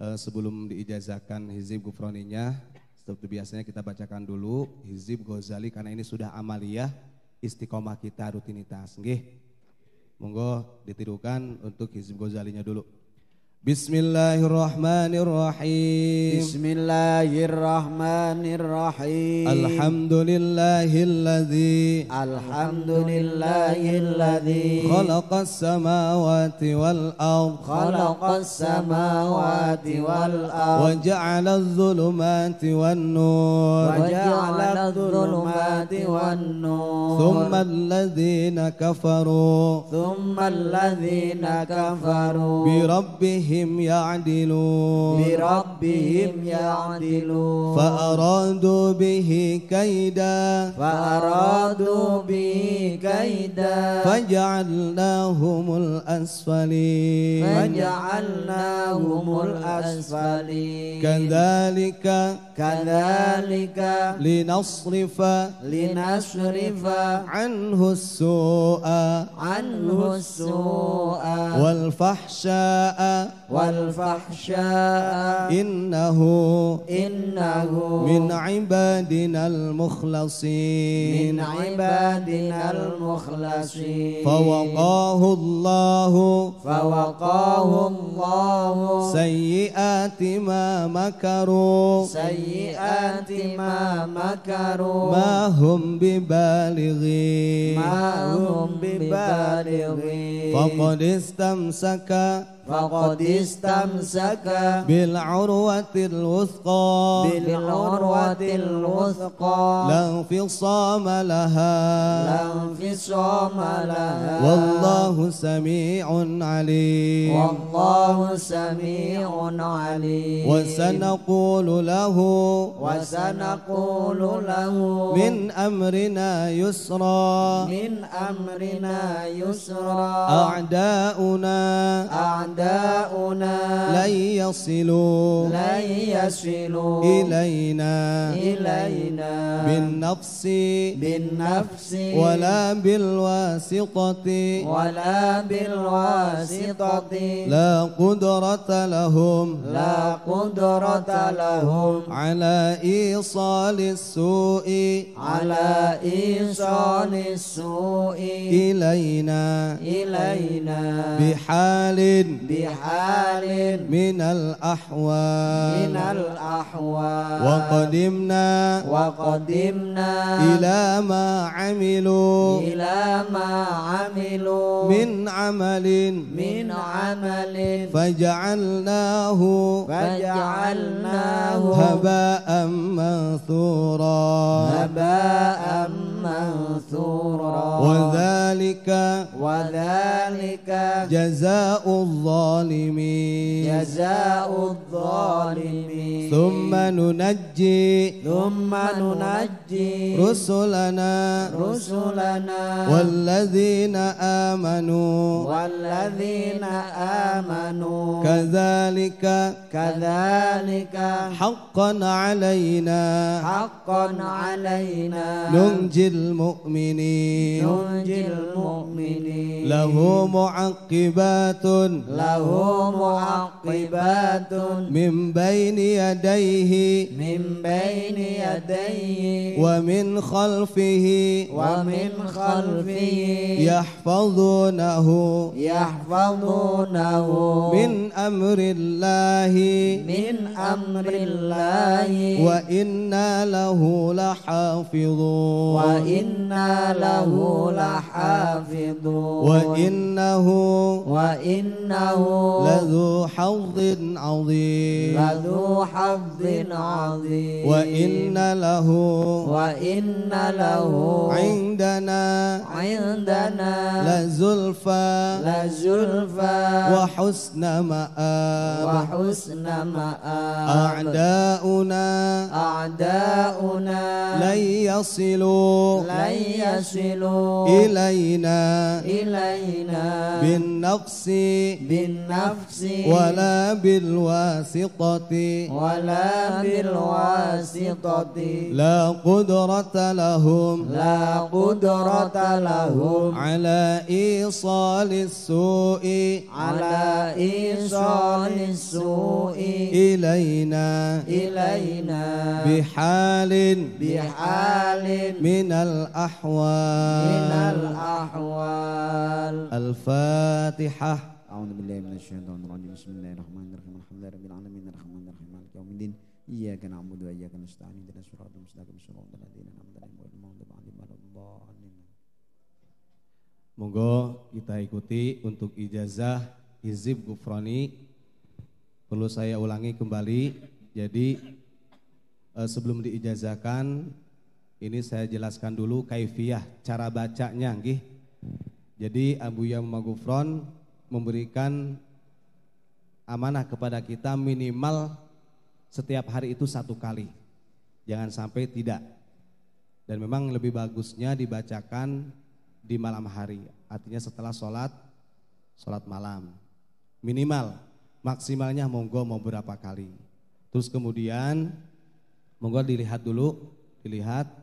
Eh, sebelum diijazahkan hizib gufroninya seperti biasanya kita bacakan dulu hizib gozali karena ini sudah amaliyah istiqomah kita rutinitas. Nggih? Monggo ditirukan untuk hizib gozalinya dulu. Bismillahirrahmanirrahim. بسم الله الرحمن الرحيم Alhamdulillahilladzi الحمد لله الذي خلق السماوات والأرض خلق السماوات والأرض وجعل الظلمات والنور وجعل الظلمات والنور ثم الذين كفروا ثم الذين كفروا بربهم يعدلون. بربهم يعدلون. فأرادوا به كيدا. فأرادوا به كيدا. فجعلناهم الأسفلين. فجعلناهم الأسفلين. كذلك كذلك لنصرف لنصرف عنه السوء عنه السوء. والفحشاء والفحشاء إنه إنه من عبادنا المخلصين. من عبادنا المخلصين. فوقاه الله فوقاه الله سيئات ما مكروا. سيئات ما مكروا. ما هم ببالغين. ما هم ببالغين. فقد استمسك فقد استمسك بالعروة الوثقى. بالعروة الوثقى. لا انفصام لها. لا انفصام لها. والله سميع عليم. والله سميع عليم. وسنقول له وسنقول له من أمرنا يسرا. من أمرنا يسرا. أعداؤنا أعداؤنا لن يصلوا لن يصلوا إلينا إلينا. بالنفس بالنفس. ولا بالواسطة. ولا بالواسطة. لا قدرة لهم. لا قدرة لهم. على إيصال السوء. على إيصال السوء. إلينا إلينا. بحال بحال من الأحوال. من الأحوال. وقدمنا وقدمنا إلى ما عملوا. إلى ما عملوا. من عمل. من عمل. فجعلناه فجعلناه هباء منثورا. هباء منثورا. وذلك وذلك جزاء الظالمين. جزاء الظالمين. ثم ننجي ثم ننجي رسلنا رسلنا والذين آمنوا والذين آمنوا. كذلك كذلك حقا علينا حقا علينا. ننجي المؤمنين. ننجي المؤمنين. له معقبات له معقبات من بين يديه من بين يديه ومن خلفه ومن خلفه يحفظونه يحفظونه من أمر الله من أمر الله. وإنا له لحافظون. وإنا له لحافظون. وإنه وإنه لذو حظ عظيم. لذو حظ عظيم. وإن له وإن له عندنا عندنا لزلفى. لزلفى. وحسن مآب. وحسن مآب. أعداؤنا أعداؤنا لن يصلوا لن يصلوا إلينا. إلينا. بالنفس بالنفس ولا بالواسطة. ولا بالواسطة. لا قدرة لهم. لا قدرة لهم. على إيصال السوء. على إيصال السوء. إلينا. إلينا. بحال. بحال. من الأحوال. من الأحوال. الفاتحة. أعوذ بالله من الشيطان الرجيم. بسم الله الرحمن الرحيم. الحمد لله رب العالمين. الرحمن الرحيم. مالك يوم الدين. إياك نعبد وإياك نستعين. اهدنا الصراط المستقيم. صراط الذين أنعمت عليهم غير المغضوب عليهم ولا الضالين. Monggo kita ikuti untuk ijazah Hizib Gufroni. Perlu saya ulangi kembali. Jadi eh, sebelum diijazahkan ini saya jelaskan dulu kaifiyah cara bacanya nggih. Jadi Abu Yamma Gufron memberikan amanah kepada kita minimal setiap hari itu satu kali. Jangan sampai tidak. Dan memang lebih bagusnya dibacakan di malam hari. Artinya setelah sholat, sholat malam. Minimal, maksimalnya monggo mau berapa kali. Terus kemudian, monggo dilihat dulu, dilihat.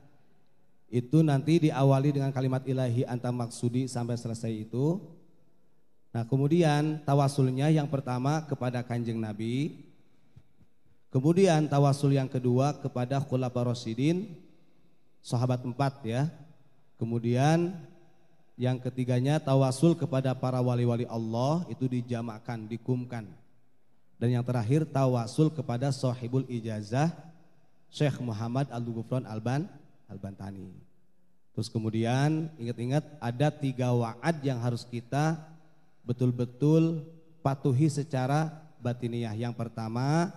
Itu nanti diawali dengan kalimat ilahi anta maksudi sampai selesai itu. Nah kemudian tawasulnya yang pertama kepada kanjeng Nabi. Kemudian tawasul yang kedua kepada khulafa Rasidin, sahabat empat ya. Kemudian yang ketiganya tawasul kepada para wali-wali Allah itu dijamakkan, dikumkan. Dan yang terakhir tawasul kepada sahibul ijazah Syekh Muhammad Al-Ghufran Alban Al-Bantani. Terus kemudian ingat-ingat ada tiga wa'ad yang harus kita betul-betul patuhi secara batiniah. Yang pertama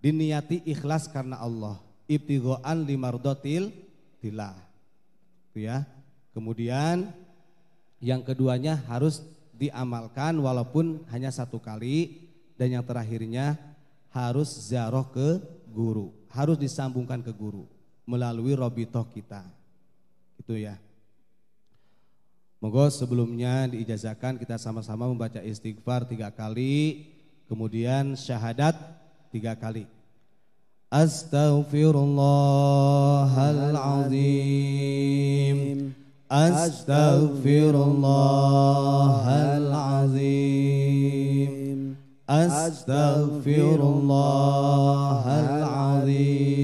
diniati ikhlas karena Allah. Ibtigoan limardotil tilah. Itu ya. Kemudian yang keduanya harus diamalkan walaupun hanya satu kali dan yang terakhirnya harus ziarah ke guru, harus disambungkan ke guru melalui robitoh kita. Itu ya. Monggo sebelumnya diijazakan kita sama-sama membaca istighfar tiga kali kemudian syahadat tiga kali. Astaghfirullahalazim. Astaghfirullahalazim. Astaghfirullahalazim.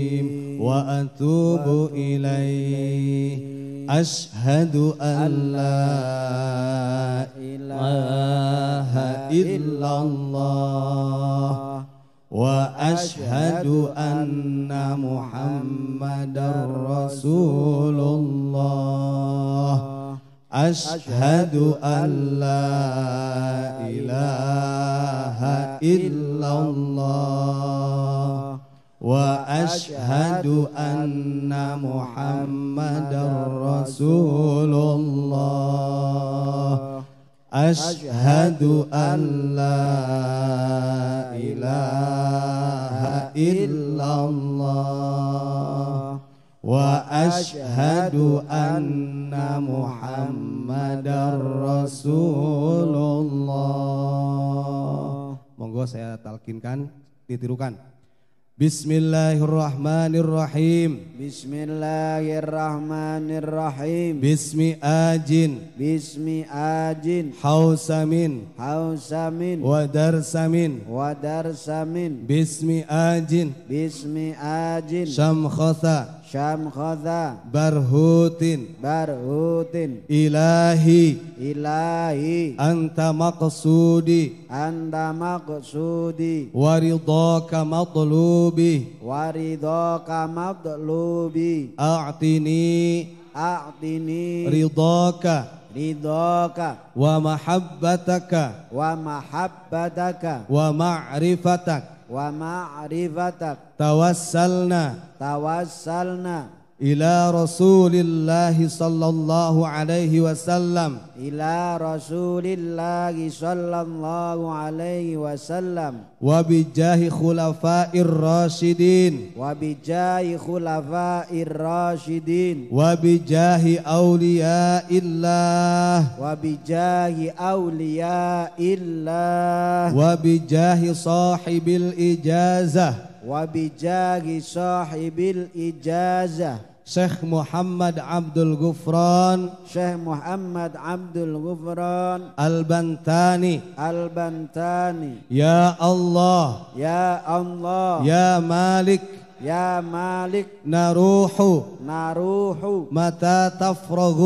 وأتوب إليه. أشهد أن لا إله إلا الله. وأشهد أن محمدا رسول الله. أشهد أن لا إله إلا الله. واشهد ان محمدا رسول الله أشهد أن لا إله إلا الله وأشهد أن محمدا رسول الله Monggo saya talkinkan, ditirukan. بسم الله الرحمن الرحيم بسم الله الرحمن الرحيم بسم آجن بسم آجن حوسمين حوسمين ودرسمين ودرسمين بسم آجن بسم آجن شمخثة Syamkhadha barhutin, Barhutin. Ilahi, Ilahi. Anta maqsudi, Anda maqsudi. Waridaka matlubi, Waridaka matlubi. A'tini. A'tini. Ridaka Ridhaka. Wa mahabbataka. Wa mahabbataka. Wa ma'rifatak Wa ma'rifatak. Tawassalna. Tawassalna إلى رسول الله صلى الله عليه وسلم. إلى رسول الله صلى الله عليه وسلم. وبجاه خلفاء الراشدين. وبجاه خلفاء الراشدين. وبجاه أولياء الله. وبجاه أولياء الله. وبجاه صاحب الإجازة. وبجاه صاحب الإجازة. شيخ محمد عبد الغفران شيخ محمد عبد الغفران البنتاني البنتاني يا الله يا الله يا مالك يا مالك نروح نروح متى تفرغ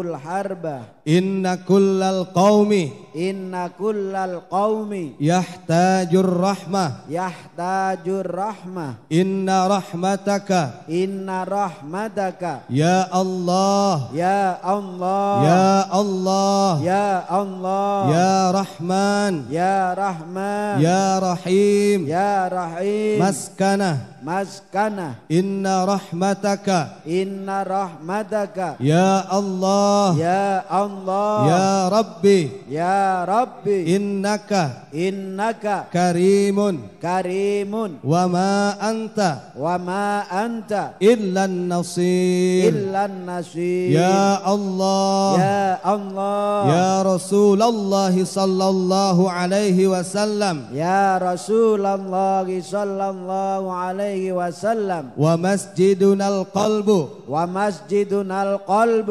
الحرب متى تفرغ الحرب إن كل القوم إن كل القوم يحتاج الرحمة. يحتاج الرحمة. إن رحمتك إن رحمتك. يا الله. يا الله. يا الله. يا الله. يا رحمن. يا رحمن. يا رحيم. يا رحيم. مسكنة. مسكنة. إن رحمتك. إن رحمتك. يا الله يا الله يا ربي يا ربي إنك إنك كريم كريم وما أنت وما أنت إلا النصير إلا النصير يا الله يا الله يا رسول الله صلى الله عليه وسلم يا رسول الله صلى الله عليه وسلم ومسجدنا القلب ومسجدنا القلب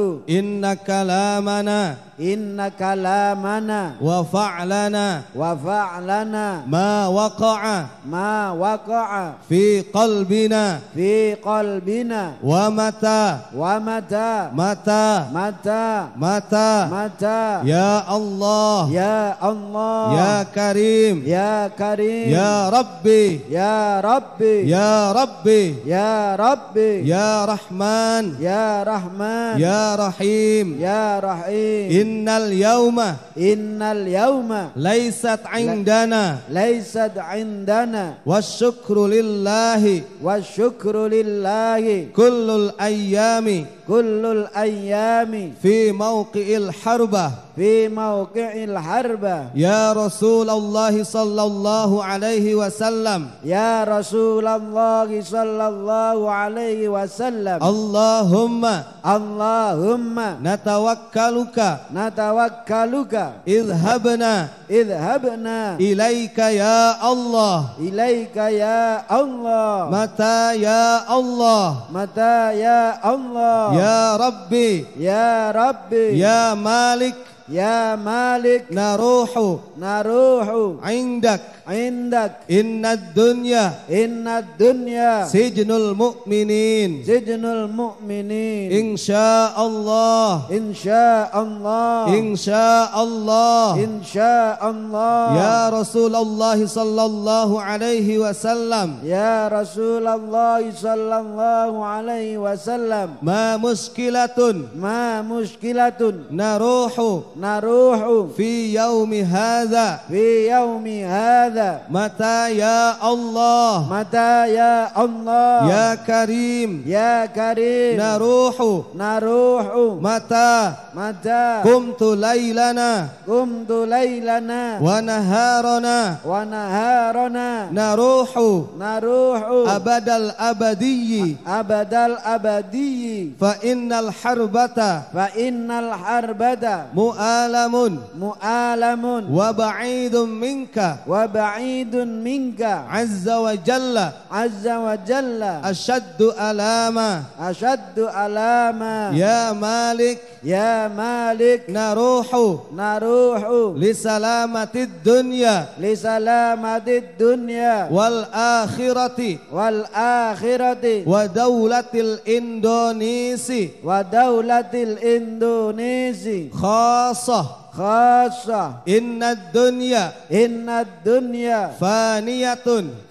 إن إن كلامنا وفعلنا. وفعلنا. ما وقع. ما وقع. في قلبنا. في قلبنا. ومتى. ومتى. متى. متى. متى. متى. يا الله. يا الله. يا كريم. يا كريم. يا ربي. يا ربي. يا ربي. يا ربي. يا رحمن. يا رحمن. يا رحيم. يا رحيم. إن اليوم إن اليوم ليست عندنا ليست عندنا والشكر لله والشكر لله كل الأيام كل الأيام في موقع الحرب في موقع الحرب يا رسول الله صلى الله عليه وسلم. يا رسول الله صلى الله عليه وسلم. اللهم اللهم نتوكلك. نتوكلك. اذهبنا اذهبنا إليك يا الله. إليك يا الله. متى يا الله؟ متى يا الله؟ يا ربي. يا ربي يا مالك. يا مالك. نروح. نروح. عندك. عندك. إن الدنيا إن الدنيا سجن المؤمنين. سجن المؤمنين. إن شاء الله. إن شاء الله. إن شاء الله. إن شاء الله. يا رسول الله صلى الله عليه وسلم. يا رسول الله صلى الله عليه وسلم. ما مشكلة ما مشكلة. نروح نروح في يوم هذا. في يوم هذا. متى يا الله؟ متى يا الله؟ يا كريم. يا كريم. نروح. نروح. متى؟ متى؟ قمت ليلنا. قمت ليلنا. ونهارنا. ونهارنا. نروح. نروح. أبد الأبدي. أبد الأبدي. فإن الحربة. فإن الحربة. مؤلم مؤلم وبعيد منك. وبعيد منك. عز وجل. عز وجل. أشد ألاما. أشد ألاما. يا مالك. يا مالك. نروح. نروح. لسلامة الدنيا. لسلامة الدنيا. والآخرة. والآخرة. ودولة الإندونيسي ودولة الإندونيسي خاصة. خاصة. إن الدنيا إن الدنيا فانية.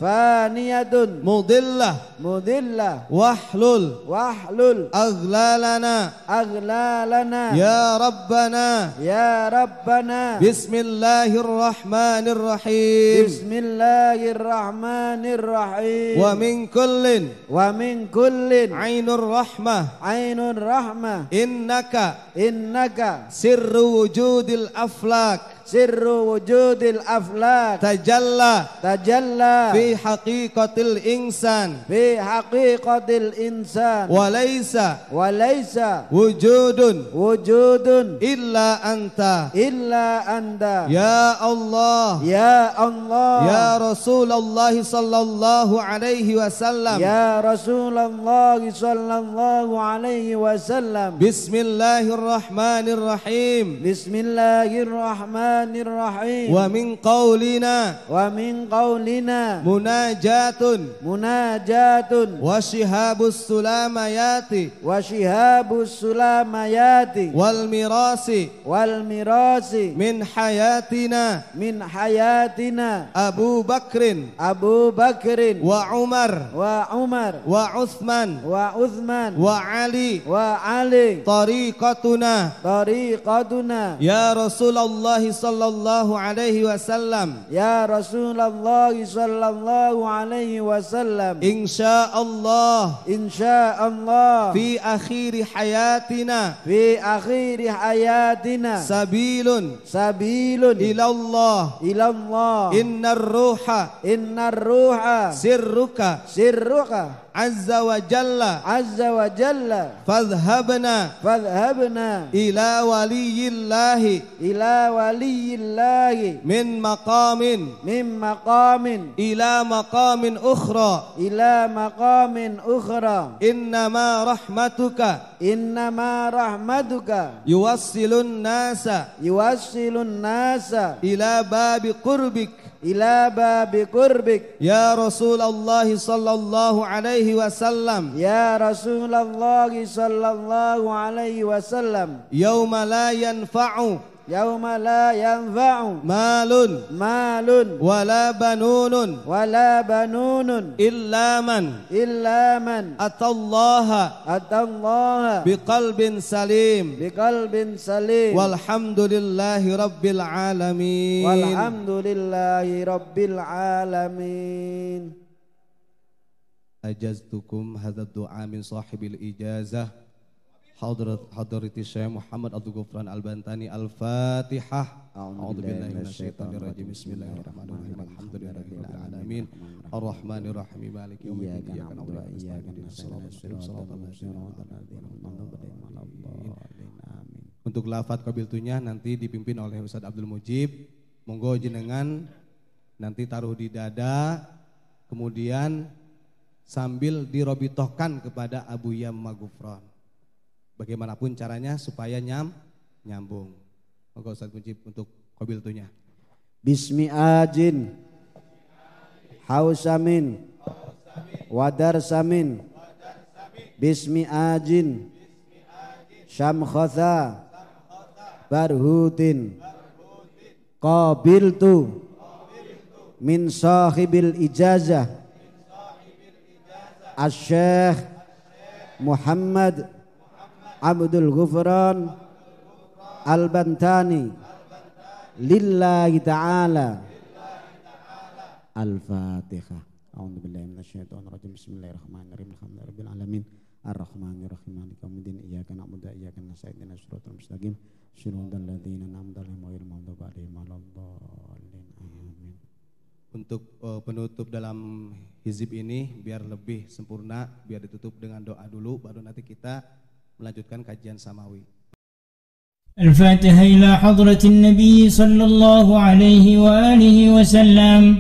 فانية. مضلة. مذلة واحلل واحلل أغلالنا. أغلالنا. ربنا. يا ربنا. يا ربنا. بسم الله الرحمن الرحيم. بسم الله الرحمن الرحيم. ومن كل ومن كل عين الرحمة. عين الرحمة. إنك إنك سر وجود الأفلاك. سر وجود الأفلاك. تجلى. تجلى. في حقيقة الإنسان. في حقيقة الإنسان. وليس وليس وجود. وجود. إلا أنت. إلا أنت. يا الله. يا الله. يا رسول الله صلى الله عليه وسلم. يا رسول الله صلى الله عليه وسلم. بسم الله الرحمن الرحيم. بسم الله الرحمن الرحيم. ومن قولنا ومن قولنا مناجاة مناجاة وشهاب السلاميات وشهاب السلاميات والميراث والميراث من حياتنا من حياتنا أبو بكر أبو بكر وعمر وعمر وعثمان وعثمان وعلي وعلي. طريقتنا طريقتنا. يا رسول الله صلى الله عليه وسلم. يا رسول الله صلى الله عليه وسلم. إن شاء الله. إن شاء الله. في أخير حياتنا. في أخير حياتنا. سبيل. سبيل. إلى الله. إلى الله. إن الروح. إن الروح. سرك. سرك. عز وجل. عز وجل. فاذهبنا فاذهبنا. إلى ولي الله. إلى ولي الله. من مقام. من مقام. إلى مقام أخرى. إلى مقام أخرى. إنما رحمتك. إنما رحمتك. يوصل الناس. يوصل الناس. إلى باب قربك. إلى باب قربك. يا رسول الله صلى الله عليه وسلم. يا رسول الله صلى الله عليه وسلم. يوم لا ينفع يوم لا ينفع مال مال ولا بنون ولا بنون إلا من إلا من أتى الله أتى الله بقلب سليم. بقلب سليم. والحمد لله رب العالمين. والحمد لله رب العالمين. أجزتكم هذا الدعاء من صاحب الإجازة. حضرة حضرة الشيخ محمد عبد الغفران البنتاني الفاتحة أعوذ بالله من الشيطان الرجيم بسم الله الرحمن الرحيم الحمد لله رب العالمين الرحمن الرحيم مالك يوم الدين إياك إياك نعبد نعبد وإياك ونستعين اهدنا الصراط المستقيم صراط الذين أنعمت عليهم Amin. Untuk lafat kabiltunya nanti dipimpin oleh Ustadz Abdul Mujib. Monggo jenengan nanti taruh di dada, kemudian sambil dirobitohkan kepada Abu Yam Magufron. Bagaimanapun caranya supaya nyam nyambung. Monggo Ustadz Mujib untuk kabiltunya. Bismi ajin. Hausamin. Wadar samin. Bismi ajin. Syamkhotha. Barhutin. Qabiltu. Min sahibil ijazah. Asyikh Muhammad Abdul Ghufran Al-Bantani Lillahi ta'ala Al-Fatihah. A'udzu billahi minasyaitonir rajim. Bismillahirrahmanirrahim. Alhamdulillahi rabbil alamin. Ar-Rahmanir Rahim. Maliki yaumiddin. Iyyaka na'budu wa. Ihdinas siratal mustaqim. Shiratal ladzina an'amta 'alaihim ghairil maghdubi 'alaihim waladdallin. Amin. Untuk eh, penutup dalam hizib ini biar lebih sempurna, biar ditutup dengan doa dulu, baru nanti kita melanjutkan kajian samawi. الفاتحة إلى حضرة النبي صلى الله عليه وآله وسلم.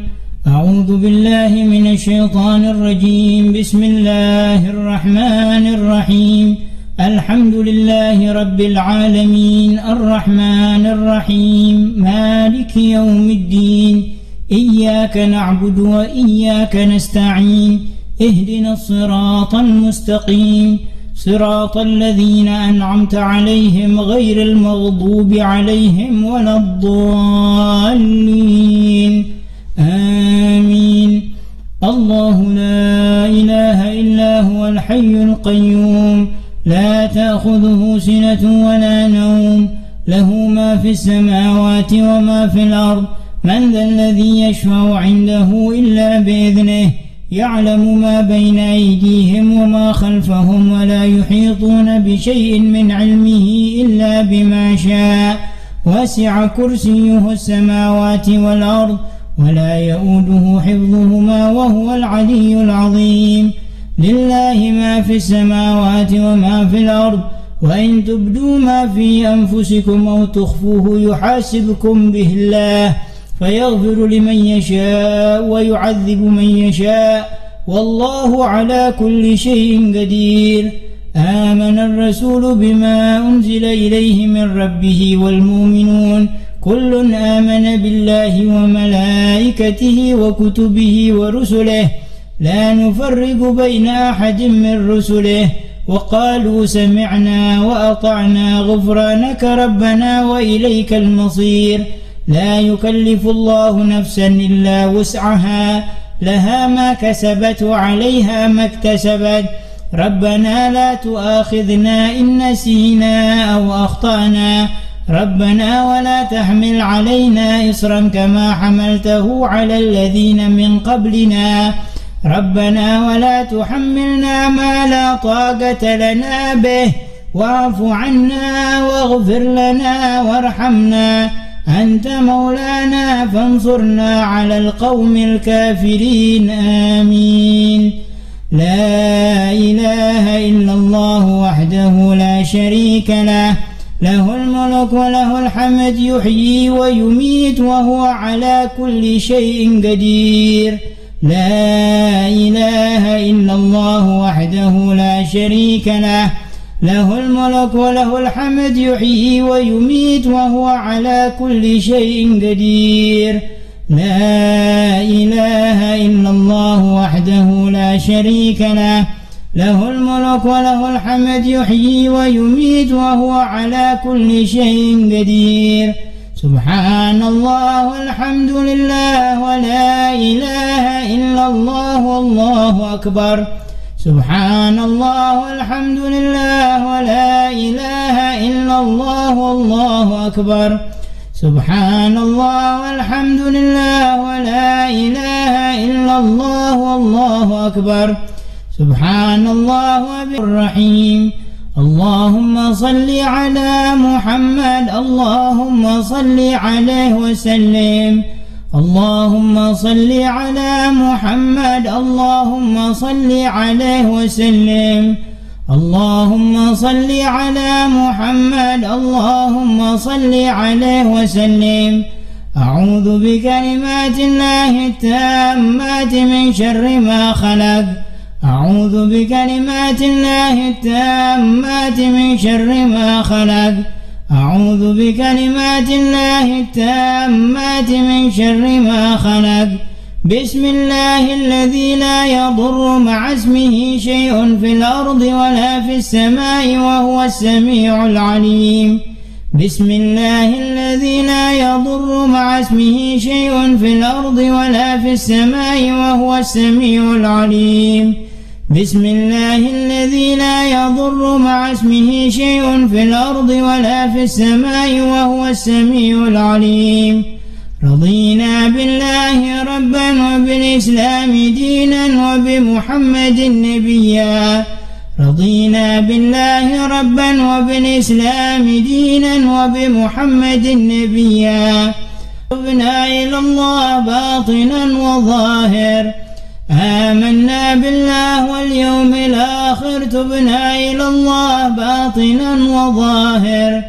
أعوذ بالله من الشيطان الرجيم. بسم الله الرحمن الرحيم. الحمد لله رب العالمين. الرحمن الرحيم. مالك يوم الدين. إياك نعبد وإياك نستعين. اهدنا الصراط المستقيم. صراط الذين أنعمت عليهم غير المغضوب عليهم ولا الضالين. آمين. الله لا إله إلا هو الحي القيوم. لا تأخذه سنة ولا نوم. له ما في السماوات وما في الأرض. من ذا الذي يشفع عنده إلا بإذنه؟ يعلم ما بين أيديهم وما خلفهم ولا يحيطون بشيء من علمه إلا بما شاء. وسع كرسيه السماوات والأرض ولا يؤوده حفظهما وهو العلي العظيم. لله ما في السماوات وما في الأرض وإن تبدوا ما في أنفسكم أو تخفوه يحاسبكم به الله. فيغفر لمن يشاء ويعذب من يشاء والله على كل شيء قدير. آمن الرسول بما أنزل إليه من ربه والمؤمنون. كل آمن بالله وملائكته وكتبه ورسله. لا نفرق بين أحد من رسله. وقالوا سمعنا وأطعنا غفرانك ربنا وإليك المصير. لا يكلف الله نفسا إلا وسعها لها ما كسبت وعليها ما اكتسبت. ربنا لا تؤاخذنا إن نسينا أو أخطأنا. ربنا ولا تحمل علينا إصرا كما حملته على الذين من قبلنا. ربنا ولا تحملنا ما لا طاقة لنا به واعف عنا واغفر لنا وارحمنا. أنت مولانا فانصرنا على القوم الكافرين آمين. لا إله إلا الله وحده لا شريك له له الملك وله الحمد يحيي ويميت وهو على كل شيء قدير. لا إله إلا الله وحده لا شريك له له الملك وله الحمد يحيي ويميت وهو على كل شيء قدير. لا إله إلا الله وحده لا شريك له. له الملك وله الحمد يحيي ويميت وهو على كل شيء قدير. سبحان الله والحمد لله ولا إله إلا الله والله أكبر. سبحان الله والحمد لله ولا إله إلا الله والله أكبر سبحان الله والحمد لله ولا إله إلا الله والله أكبر سبحان الله الرحيم اللهم صل على محمد اللهم صل عليه وسلم اللهم صل على محمد اللهم صل عليه وسلم. اللهم صل على محمد اللهم صل عليه وسلم. أعوذ بكلمات الله التامات من شر ما خلق. أعوذ بكلمات الله التامات من شر ما خلق. أعوذ بكلمات الله التامات من شر ما خلق. بسم الله الذي لا يضر مع اسمه شيء في الأرض ولا في السماء وهو السميع العليم. بسم الله الذي لا يضر مع اسمه شيء في الأرض ولا في السماء وهو السميع العليم. بسم الله الذي لا يضر مع اسمه شيء في الأرض ولا في السماء وهو السميع العليم. رضينا بالله ربا وبالإسلام دينا وبمحمد نبيا. رضينا بالله ربا وبالإسلام دينا وبمحمد نبيا. تبنا إلى الله باطنا وظاهر. آمنا بالله واليوم الآخر تبنا إلى الله باطنا وظاهر.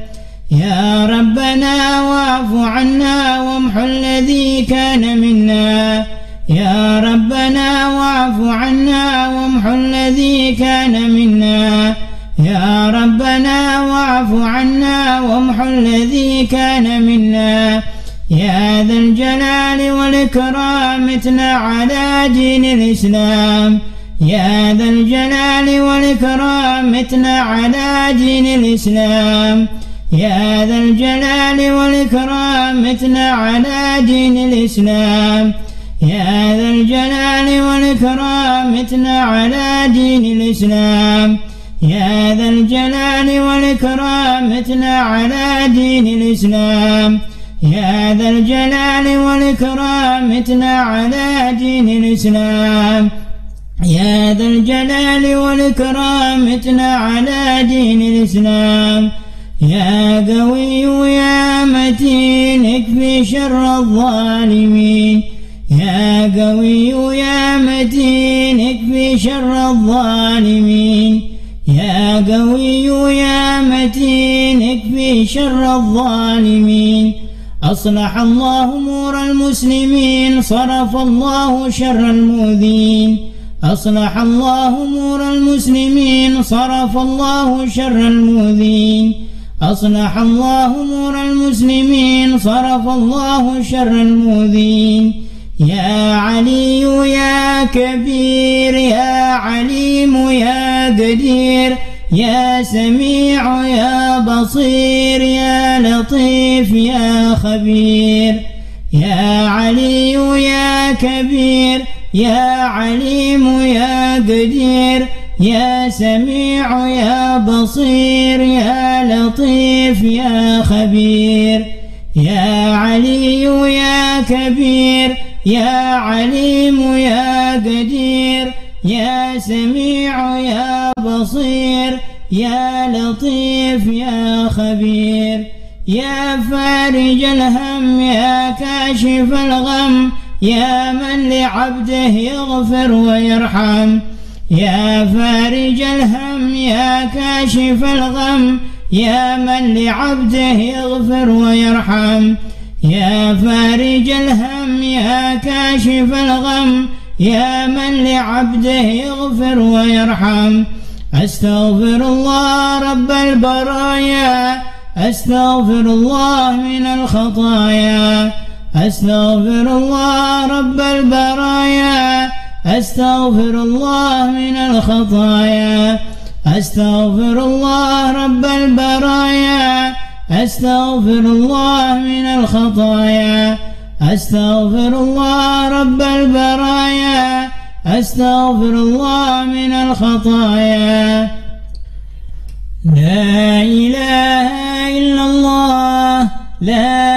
يا ربنا واعف عنا وامح الذي كان منا. يا ربنا واعف عنا وامح الذي كان منا. يا ربنا واعف عنا وامح الذي كان منا. يا ذا الجلال والإكرام امتنا على دين الإسلام. يا ذا الجلال والإكرام امتنا على دين الإسلام. يا ذا الجلال والإكرام امتنا على دين الإسلام. يا ذا الجلال والإكرام اتنا على دين الإسلام. يا ذا الجلال والإكرام اتنا على دين الإسلام. يا ذا الجلال والإكرام اتنا على دين الإسلام. يا ذا الجلال والإكرام اتنا على دين الإسلام. يا قوي يا متين اكفي شر الظالمين. يا قوي يا متين اكفي شر الظالمين. يا قوي يا متين اكفي شر الظالمين. أصلح الله أمور المسلمين صرف الله شر المؤذين. أصلح الله أمور المسلمين صرف الله شر المؤذين. أصلح الله أمور المسلمين صرف الله شر المؤذين. يا علي يا كبير يا عليم يا قدير. يا سميع يا بصير يا لطيف يا خبير يا علي يا كبير يا عليم يا قدير يا سميع يا بصير يا لطيف يا خبير يا علي يا كبير يا عليم يا قدير يا سميع يا بصير يا لطيف يا خبير يا فارج الهم يا كاشف الغم يا من لعبده يغفر ويرحم يا فارج الهم يا كاشف الغم يا من لعبده يغفر ويرحم يا فارج الهم يا كاشف الغم يا من لعبده يغفر ويرحم. أستغفر الله رب البرايا أستغفر الله من الخطايا أستغفر الله رب البرايا أستغفر الله من الخطايا أستغفر الله رب البرايا أستغفر الله من الخطايا أستغفر الله رب البرايا. أستغفر الله من الخطايا. لا إله إلا الله. لا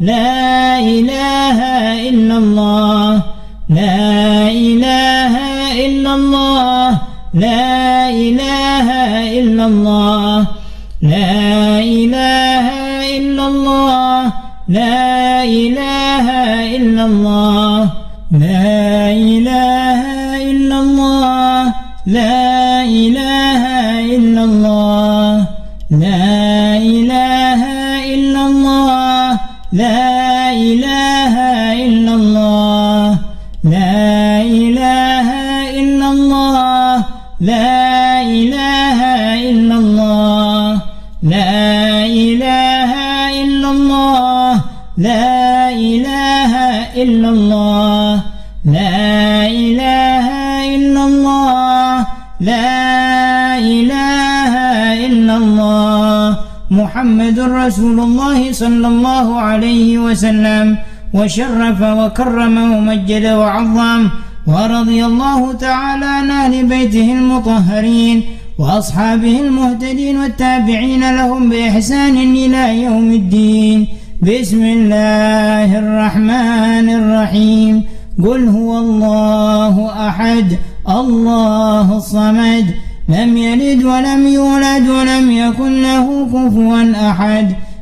لا وسلم وشرف وكرم ومجد وعظم ورضي الله تعالى عن أهل بيته المطهرين وأصحابه المهتدين والتابعين لهم بإحسان إلى يوم الدين. بسم الله الرحمن الرحيم. قل هو الله أحد الله الصمد. لم يلد ولم يولد ولم يكن له كفوا أحد.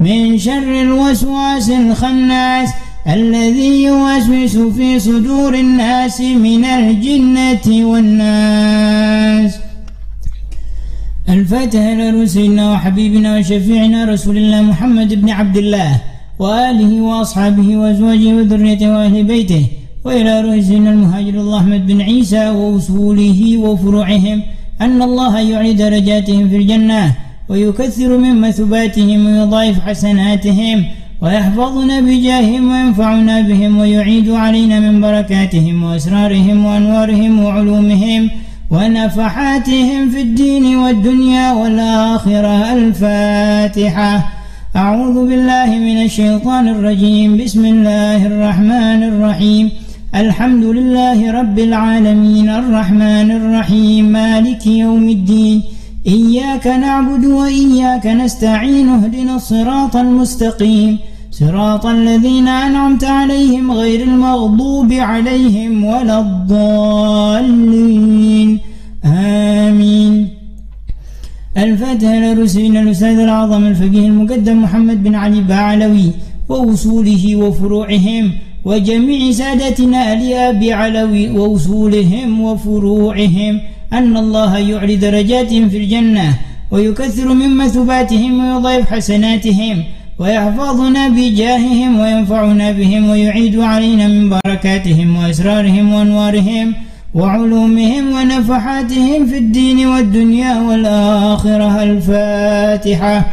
من شر الوسواس الخناس الذي يوسوس في صدور الناس من الجنة والناس. الفاتحة إلى رسولنا وحبيبنا وشفيعنا رسول الله محمد بن عبد الله وآله وأصحابه وأزواجه وذريته وأهل بيته وإلى رئيسنا المهاجر الله أحمد بن عيسى وأصوله وفروعهم أن الله يعلي درجاتهم في الجنة. ويكثر من مثباتهم ويضاعف حسناتهم ويحفظنا بجاههم وينفعنا بهم ويعيد علينا من بركاتهم وأسرارهم وأنوارهم وعلومهم ونفحاتهم في الدين والدنيا والآخرة. الفاتحة. أعوذ بالله من الشيطان الرجيم. بسم الله الرحمن الرحيم. الحمد لله رب العالمين الرحمن الرحيم. مالك يوم الدين. إياك نعبد وإياك نستعين اهدنا الصراط المستقيم. صراط الذين أنعمت عليهم غير المغضوب عليهم ولا الضالين. آمين. الفاتحة لرسولنا الأستاذ الأعظم الفقيه المقدم محمد بن علي بعلوي ووصوله وفروعهم وجميع سادتنا أبي علوي ووصولهم وفروعهم. أن الله يعلي درجاتهم في الجنة ويكثر من مثباتهم ويضاعف حسناتهم ويحفظنا بجاههم وينفعنا بهم ويعيد علينا من بركاتهم وأسرارهم وأنوارهم وعلومهم ونفحاتهم في الدين والدنيا والآخرة الفاتحة.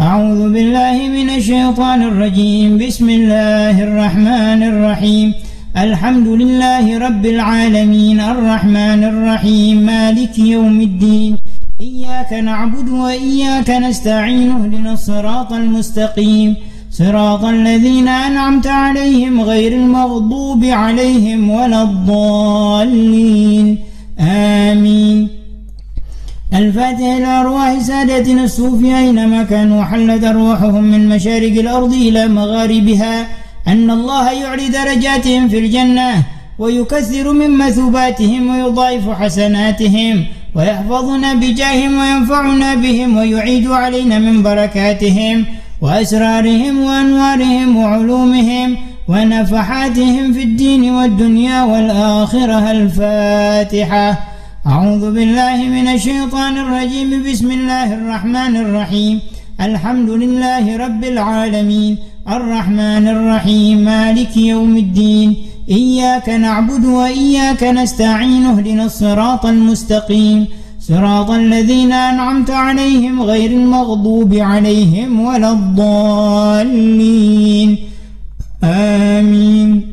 أعوذ بالله من الشيطان الرجيم. بسم الله الرحمن الرحيم. الحمد لله رب العالمين الرحمن الرحيم مالك يوم الدين إياك نعبد وإياك نستعين اهدنا الصراط المستقيم. صراط الذين أنعمت عليهم غير المغضوب عليهم ولا الضالين. آمين. الفاتحة إلى أرواح سادتنا الصوفية أينما كانوا حلت أرواحهم من مشارق الأرض إلى مغاربها. أن الله يعلي درجاتهم في الجنة ويكثر من مثوباتهم ويضاعف حسناتهم ويحفظنا بجاههم وينفعنا بهم ويعيد علينا من بركاتهم وأسرارهم وأنوارهم وعلومهم ونفحاتهم في الدين والدنيا والآخرة الفاتحة. أعوذ بالله من الشيطان الرجيم. بسم الله الرحمن الرحيم. الحمد لله رب العالمين. الرحمن الرحيم مالك يوم الدين إياك نعبد وإياك نستعين اهدنا الصراط المستقيم. صراط الذين أنعمت عليهم غير المغضوب عليهم ولا الضالين. آمين.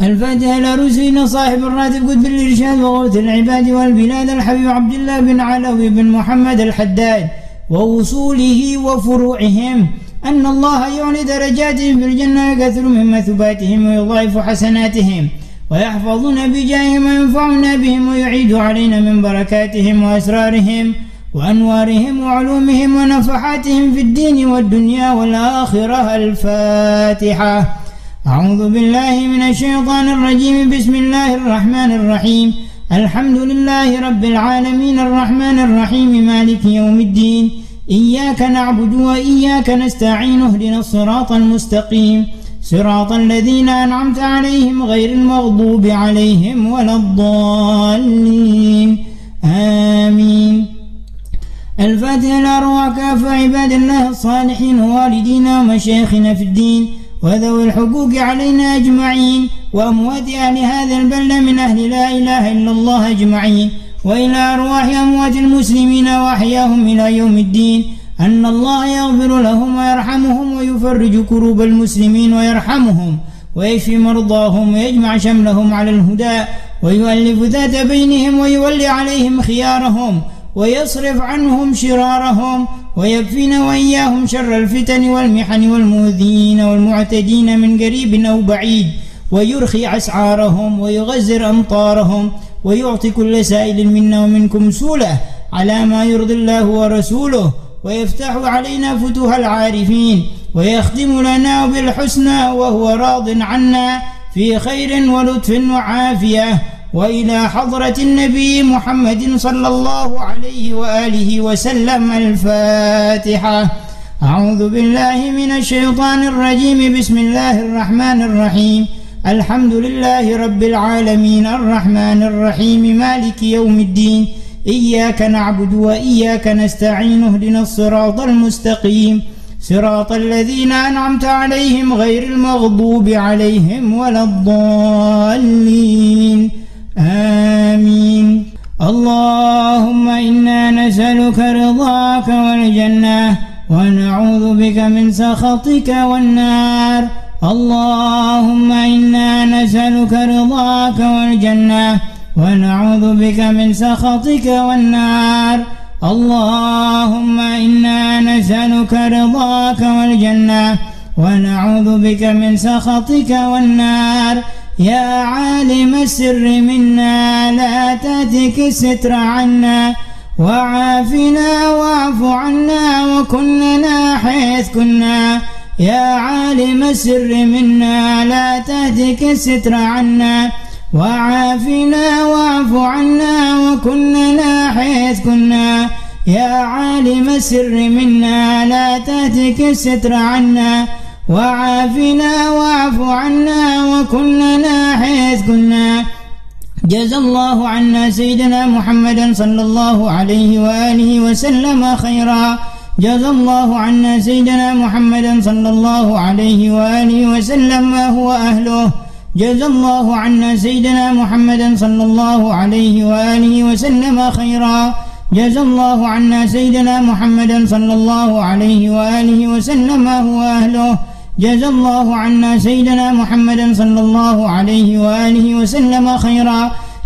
الفاتحة إلى صاحب الراتب قد بالإرشاد وغوث العباد والبلاد الحبيب عبد الله بن علوي بن محمد الحداد ووصوله وفروعهم. أن الله يعلي درجاتهم في الجنة ويكثر من مثوباتهم ويضاعف حسناتهم ويحفظنا بجاههم وينفعنا بهم ويعيد علينا من بركاتهم وأسرارهم وأنوارهم وعلومهم ونفحاتهم في الدين والدنيا والآخرة الفاتحة. أعوذ بالله من الشيطان الرجيم. بسم الله الرحمن الرحيم. الحمد لله رب العالمين الرحمن الرحيم. مالك يوم الدين. إياك نعبد وإياك نستعين اهدنا الصراط المستقيم. صراط الذين أنعمت عليهم غير المغضوب عليهم ولا الضالين. آمين. الفاتحة الأرواح كافة عباد الله الصالحين ووالدينا ومشايخنا في الدين. وذوي الحقوق علينا أجمعين. وأموات أهل هذا البلد من أهل لا إله إلا الله أجمعين. وإلى أرواح أموات المسلمين وأحياهم إلى يوم الدين. أن الله يغفر لهم ويرحمهم ويفرج كروب المسلمين ويرحمهم ويشفي مرضاهم ويجمع شملهم على الهدى ويؤلف ذات بينهم ويولي عليهم خيارهم ويصرف عنهم شرارهم ويكفينا وإياهم شر الفتن والمحن والمؤذين والمعتدين من قريب أو بعيد ويرخي أسعارهم ويغزر أمطارهم ويعطي كل سائل منا ومنكم سوله على ما يرضي الله ورسوله ويفتح علينا فتوح العارفين ويختم لنا بالحسنى وهو راض عنا في خير ولطف وعافية. وإلى حضرة النبي محمد صلى الله عليه وآله وسلم الفاتحة. أعوذ بالله من الشيطان الرجيم. بسم الله الرحمن الرحيم. الحمد لله رب العالمين الرحمن الرحيم مالك يوم الدين إياك نعبد وإياك نستعين اهدنا الصراط المستقيم. صراط الذين أنعمت عليهم غير المغضوب عليهم ولا الضالين. آمين. اللهم إنا نسألك رضاك والجنة ونعوذ بك من سخطك والنار. اللهم إنا نسألك رضاك والجنة ونعوذ بك من سخطك والنار. اللهم إنا نسألك رضاك والجنة ونعوذ بك من سخطك والنار. يا عالم السر منا لا تأتك الستر عنا. وعافنا واعف عنا وكن لنا حيث كنا. يا عالم السر منا لا تهتك الستر عنا وعافنا واعف عنا وكن لنا حيث كنا. يا عالم السر منا لا تهتك الستر عنا وعافنا واعف عنا وكن لنا حيث كنا. جزى الله عنا سيدنا محمدا صلى الله عليه وآله وسلم خيرا. جزى الله عنا سيدنا محمدا صلى الله عليه وآله وسلم ما هو أهله. جزى الله عنا سيدنا محمدا صلى الله عليه وآله وسلم خيرا. جزى الله عنا سيدنا محمدا صلى الله عليه وآله وسلم ما هو أهله. جزى الله عنا سيدنا محمدا صلى الله عليه وآله وسلم خيرا.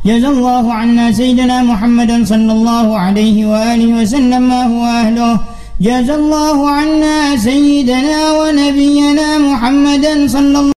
جزى الله عنا سيدنا محمدا صلى الله عليه وآله وسلم ما هو أهله. جزى الله عنا سيدنا ونبينا محمدا صلى الله